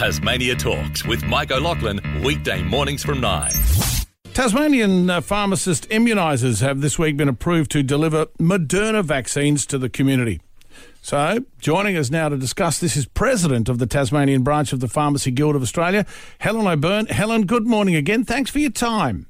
Tasmania Talks with Mike O'Loughlin, weekday mornings from 9. Tasmanian uh, pharmacist immunisers have this week been approved to deliver Moderna vaccines to the community. So, joining us now to discuss this is President of the Tasmanian branch of the Pharmacy Guild of Australia, Helen O'Byrne. Helen, good morning again. Thanks for your time.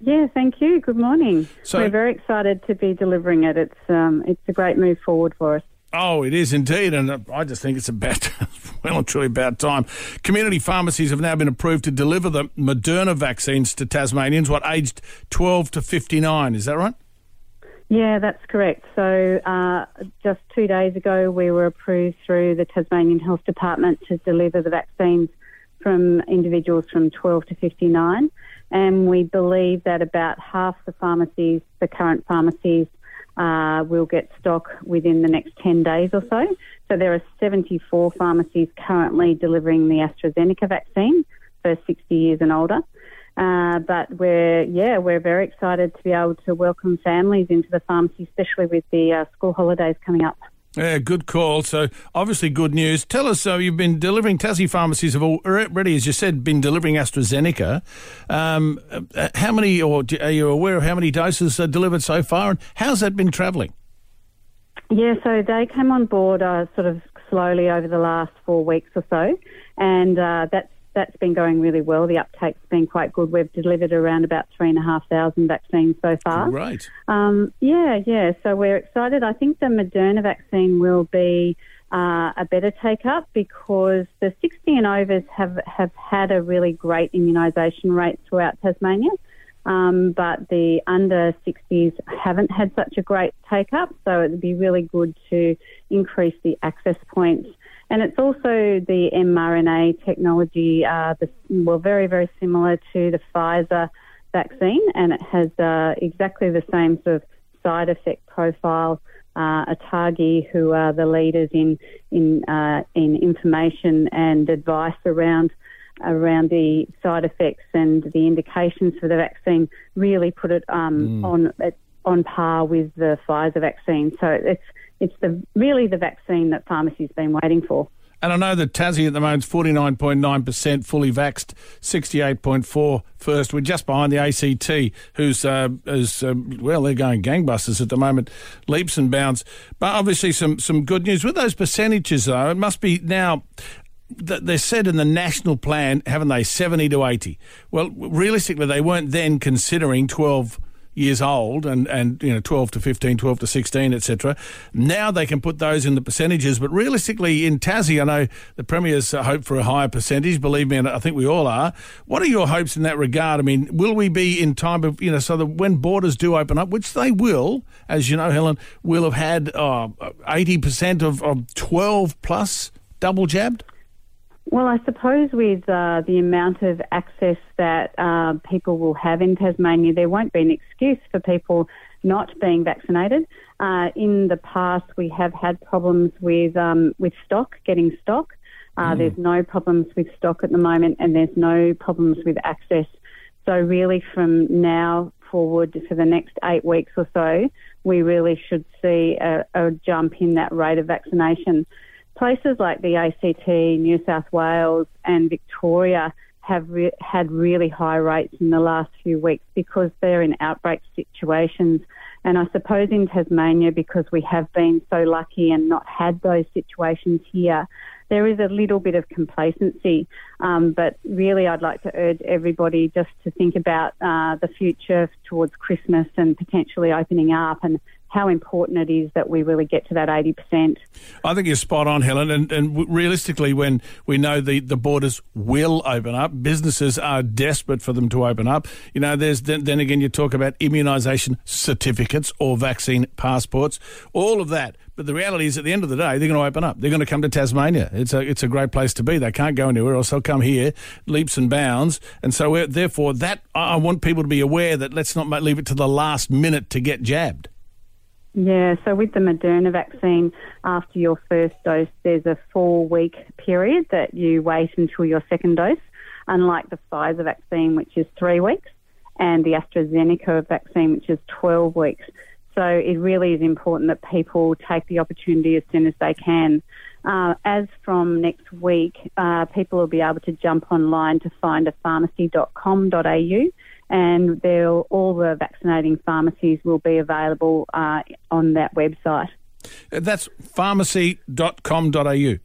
Yeah, thank you. Good morning. So, We're very excited to be delivering it. It's um, it's a great move forward for us. Oh, it is indeed, and I just think it's about well and truly about time. Community pharmacies have now been approved to deliver the Moderna vaccines to Tasmanians, what aged twelve to fifty nine. Is that right? Yeah, that's correct. So uh, just two days ago, we were approved through the Tasmanian Health Department to deliver the vaccines from individuals from 12 to 59. And we believe that about half the pharmacies, the current pharmacies, uh, will get stock within the next 10 days or so. So there are 74 pharmacies currently delivering the AstraZeneca vaccine for 60 years and older. Uh, but we're yeah we're very excited to be able to welcome families into the pharmacy, especially with the uh, school holidays coming up. Yeah, good call. So obviously good news. Tell us, so uh, you've been delivering Tassie pharmacies have already, as you said, been delivering AstraZeneca. Um, uh, how many, or are you aware of how many doses are delivered so far, and how's that been travelling? Yeah, so they came on board uh, sort of slowly over the last four weeks or so, and uh, that's that's been going really well. The uptake's been quite good. We've delivered around about three and a half thousand vaccines so far. Right. Um, yeah, yeah. So we're excited. I think the Moderna vaccine will be uh, a better take up because the 60 and overs have, have had a really great immunisation rate throughout Tasmania. Um, but the under 60s haven't had such a great take up, so it'd be really good to increase the access points and it's also the mRNA technology, uh, the, well, very, very similar to the Pfizer vaccine, and it has uh, exactly the same sort of side effect profile. Uh, ATAGI, who are the leaders in in uh, in information and advice around around the side effects and the indications for the vaccine, really put it um, mm. on on par with the Pfizer vaccine. So it's it's the really the vaccine that pharmacy's been waiting for. And I know that Tassie at the moment is 49.9% fully vaxed, 68.4 first. We're just behind the ACT, who's, uh, is, uh, well, they're going gangbusters at the moment, leaps and bounds. But obviously some, some good news. With those percentages, though, it must be now they said in the national plan, haven't they, 70 to 80? Well, realistically, they weren't then considering 12 years old and, and you know 12 to 15, 12 to 16, etc. Now they can put those in the percentages, but realistically in Tassie, I know the Premier's hope for a higher percentage. Believe me, and I think we all are. What are your hopes in that regard? I mean, will we be in time of you know so that when borders do open up, which they will, as you know, Helen, will have had uh, eighty percent of, of 12 plus double jabbed. Well, I suppose with uh, the amount of access that uh, people will have in Tasmania, there won't be an excuse for people not being vaccinated. Uh, in the past, we have had problems with um, with stock, getting stock. Uh, mm. There's no problems with stock at the moment, and there's no problems with access. So, really, from now forward for the next eight weeks or so, we really should see a, a jump in that rate of vaccination places like the ACT, New South Wales, and Victoria have re- had really high rates in the last few weeks because they're in outbreak situations. And I suppose in Tasmania, because we have been so lucky and not had those situations here, there is a little bit of complacency. Um, but really, I'd like to urge everybody just to think about uh, the future towards Christmas and potentially opening up and how important it is that we really get to that 80%. I think you're spot on, Helen. And, and realistically, when we know the, the borders will open up, businesses are desperate for them to open up. You know, there's then, then again, you talk about immunisation certificates or vaccine passports, all of that. But the reality is, at the end of the day, they're going to open up. They're going to come to Tasmania. It's a it's a great place to be. They can't go anywhere else. They'll come here, leaps and bounds. And so, therefore, that I want people to be aware that let's not leave it to the last minute to get jabbed. Yeah, so with the Moderna vaccine, after your first dose, there's a four week period that you wait until your second dose, unlike the Pfizer vaccine, which is three weeks, and the AstraZeneca vaccine, which is 12 weeks. So it really is important that people take the opportunity as soon as they can Uh, as from next week, uh, people will be able to jump online to findapharmacy.com.au and all the vaccinating pharmacies will be available uh, on that website. That's pharmacy.com.au.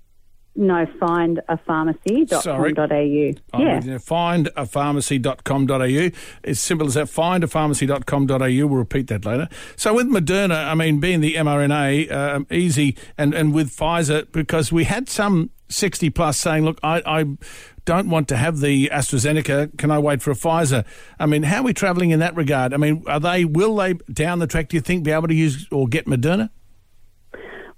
No, findapharmacy.com.au. Yeah. Findapharmacy.com.au. It's simple as that. Findapharmacy.com.au. We'll repeat that later. So with Moderna, I mean, being the mRNA, uh, easy, and, and with Pfizer, because we had some 60 plus saying, look, I, I don't want to have the AstraZeneca. Can I wait for a Pfizer? I mean, how are we travelling in that regard? I mean, are they, will they down the track, do you think, be able to use or get Moderna?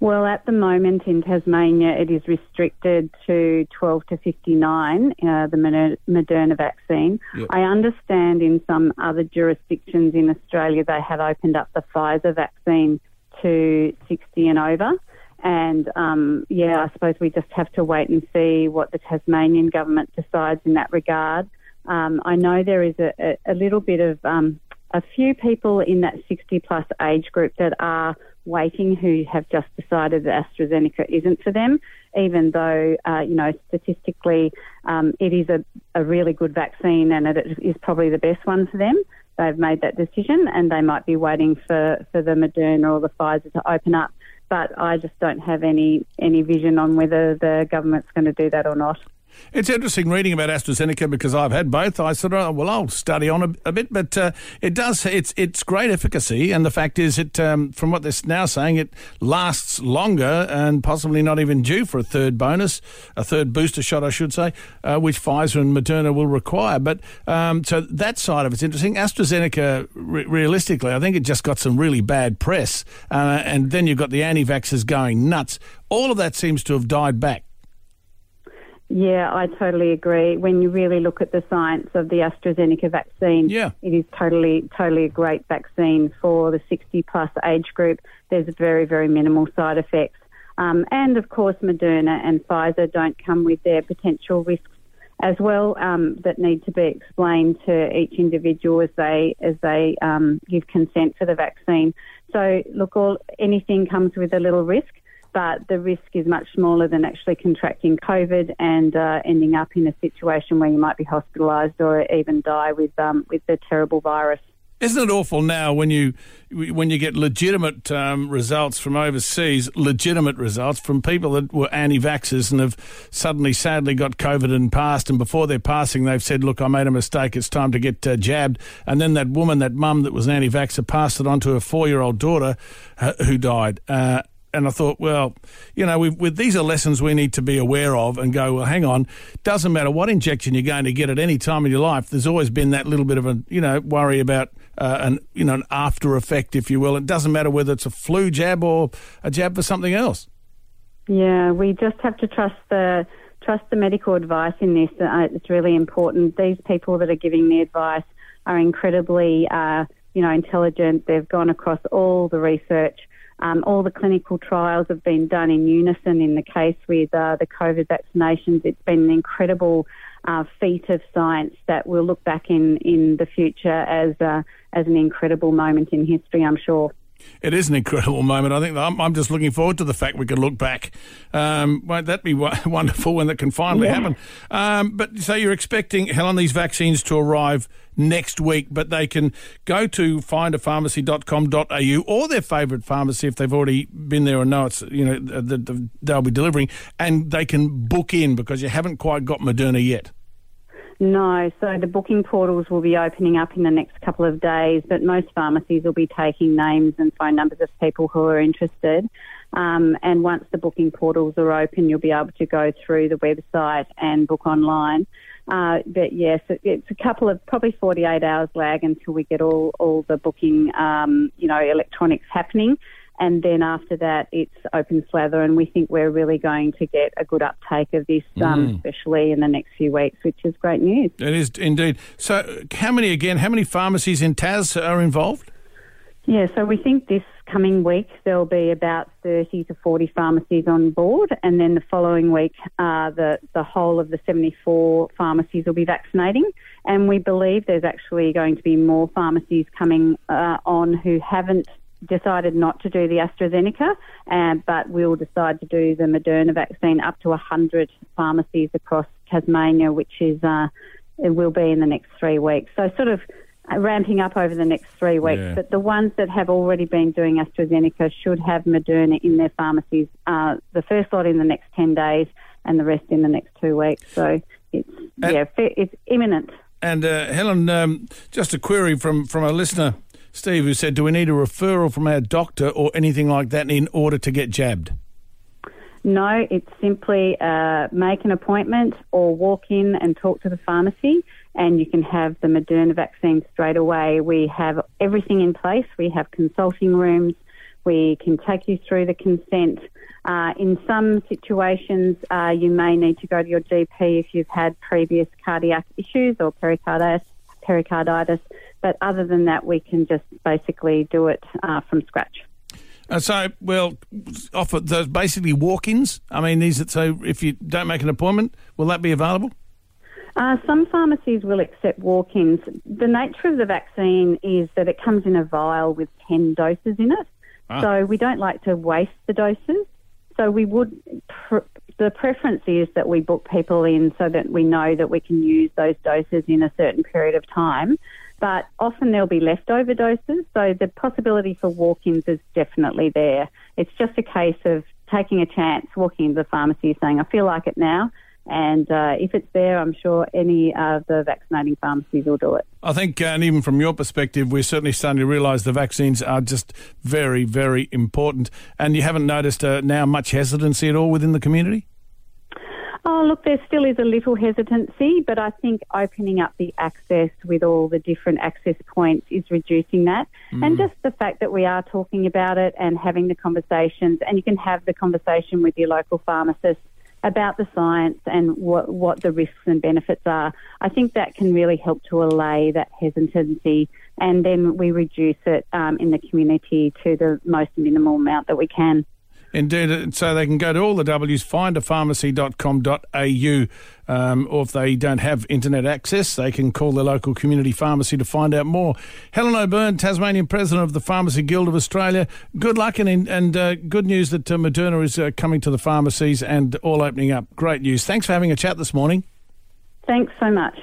Well, at the moment in Tasmania, it is restricted to 12 to 59, uh, the Moderna vaccine. Yep. I understand in some other jurisdictions in Australia, they have opened up the Pfizer vaccine to 60 and over. And um, yeah, I suppose we just have to wait and see what the Tasmanian government decides in that regard. Um, I know there is a, a, a little bit of um, a few people in that 60 plus age group that are waiting who have just decided that AstraZeneca isn't for them, even though, uh, you know, statistically um, it is a, a, really good vaccine and it is probably the best one for them. They've made that decision and they might be waiting for, for the Moderna or the Pfizer to open up. But I just don't have any, any vision on whether the government's going to do that or not. It's interesting reading about AstraZeneca because I've had both. I said, oh, well, I'll study on a, a bit, but uh, it does. It's it's great efficacy, and the fact is, it um, from what they're now saying, it lasts longer and possibly not even due for a third bonus, a third booster shot, I should say, uh, which Pfizer and Moderna will require. But um, so that side of it's interesting. AstraZeneca, re- realistically, I think it just got some really bad press, uh, and then you've got the anti-vaxxers going nuts. All of that seems to have died back. Yeah, I totally agree. When you really look at the science of the AstraZeneca vaccine, yeah. it is totally, totally a great vaccine for the 60 plus age group. There's very, very minimal side effects. Um, and of course, Moderna and Pfizer don't come with their potential risks as well um, that need to be explained to each individual as they as they um, give consent for the vaccine. So, look, all anything comes with a little risk but the risk is much smaller than actually contracting COVID and uh, ending up in a situation where you might be hospitalised or even die with um, with the terrible virus. Isn't it awful now when you when you get legitimate um, results from overseas, legitimate results from people that were anti-vaxxers and have suddenly, sadly, got COVID and passed, and before they're passing, they've said, "Look, I made a mistake. It's time to get uh, jabbed." And then that woman, that mum that was an anti-vaxxer, passed it on to her four-year-old daughter, uh, who died. Uh, and I thought, well, you know, with these are lessons we need to be aware of and go, well, hang on, doesn't matter what injection you're going to get at any time in your life. There's always been that little bit of a, you know, worry about uh, an, you know, an after effect, if you will. It doesn't matter whether it's a flu jab or a jab for something else. Yeah, we just have to trust the trust the medical advice in this. Uh, it's really important. These people that are giving the advice are incredibly, uh, you know, intelligent. They've gone across all the research um, all the clinical trials have been done in unison in the case with uh, the COVID vaccinations. It's been an incredible uh, feat of science that we'll look back in, in the future as, uh, as an incredible moment in history, I'm sure. It is an incredible moment. I think I'm, I'm, just looking forward to the fact we can look back. Um, won't that be wonderful when that can finally yeah. happen? Um, but so you're expecting, Helen, these vaccines to arrive next week, but they can go to findapharmacy.com.au or their favourite pharmacy if they've already been there or know it's, you know, they'll be delivering, and they can book in because you haven't quite got Moderna yet. No, so the booking portals will be opening up in the next couple of days, but most pharmacies will be taking names and phone numbers of people who are interested. Um, and once the booking portals are open, you'll be able to go through the website and book online. Uh, but yes, it, it's a couple of probably 48 hours lag until we get all, all the booking, um, you know, electronics happening and then after that it's open slather and we think we're really going to get a good uptake of this um, mm. especially in the next few weeks which is great news. It is indeed. So how many again how many pharmacies in tas are involved? Yeah so we think this coming week there'll be about 30 to 40 pharmacies on board and then the following week uh, the, the whole of the 74 pharmacies will be vaccinating. And we believe there's actually going to be more pharmacies coming uh, on who haven't decided not to do the AstraZeneca, uh, but we'll decide to do the Moderna vaccine up to 100 pharmacies across Tasmania, which is uh, it will be in the next three weeks. So sort of ramping up over the next three weeks. Yeah. But the ones that have already been doing AstraZeneca should have Moderna in their pharmacies. Uh, the first lot in the next 10 days and the rest in the next two weeks. So it's, yeah, it's imminent. And uh, Helen, um, just a query from, from a listener, Steve, who said, Do we need a referral from our doctor or anything like that in order to get jabbed? No, it's simply uh, make an appointment or walk in and talk to the pharmacy, and you can have the Moderna vaccine straight away. We have everything in place. We have consulting rooms. We can take you through the consent. Uh, in some situations, uh, you may need to go to your GP if you've had previous cardiac issues or pericarditis. Pericarditis. But other than that, we can just basically do it uh, from scratch. Uh, so, well, offer those basically walk-ins. I mean, these. So, if you don't make an appointment, will that be available? Uh, some pharmacies will accept walk-ins. The nature of the vaccine is that it comes in a vial with 10 doses in it. Ah. So we don't like to waste the doses. So we would, pr- the preference is that we book people in so that we know that we can use those doses in a certain period of time. But often there'll be leftover doses, so the possibility for walk-ins is definitely there. It's just a case of taking a chance, walking into the pharmacy, saying, "I feel like it now," and uh, if it's there, I'm sure any of the vaccinating pharmacies will do it. I think, uh, and even from your perspective, we're certainly starting to realise the vaccines are just very, very important. And you haven't noticed uh, now much hesitancy at all within the community? Oh, look, there still is a little hesitancy, but I think opening up the access with all the different access points is reducing that. And just the fact that we are talking about it and having the conversations, and you can have the conversation with your local pharmacist about the science and what, what the risks and benefits are. I think that can really help to allay that hesitancy, and then we reduce it um, in the community to the most minimal amount that we can. Indeed, uh, so they can go to all the W's, findapharmacy.com.au, um, or if they don't have internet access, they can call their local community pharmacy to find out more. Helen O'Byrne, Tasmanian President of the Pharmacy Guild of Australia, good luck and, and uh, good news that uh, Moderna is uh, coming to the pharmacies and all opening up. Great news. Thanks for having a chat this morning. Thanks so much.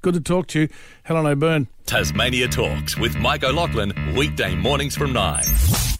Good to talk to you, Helen O'Byrne. Tasmania Talks with Mike O'Loughlin, weekday mornings from 9.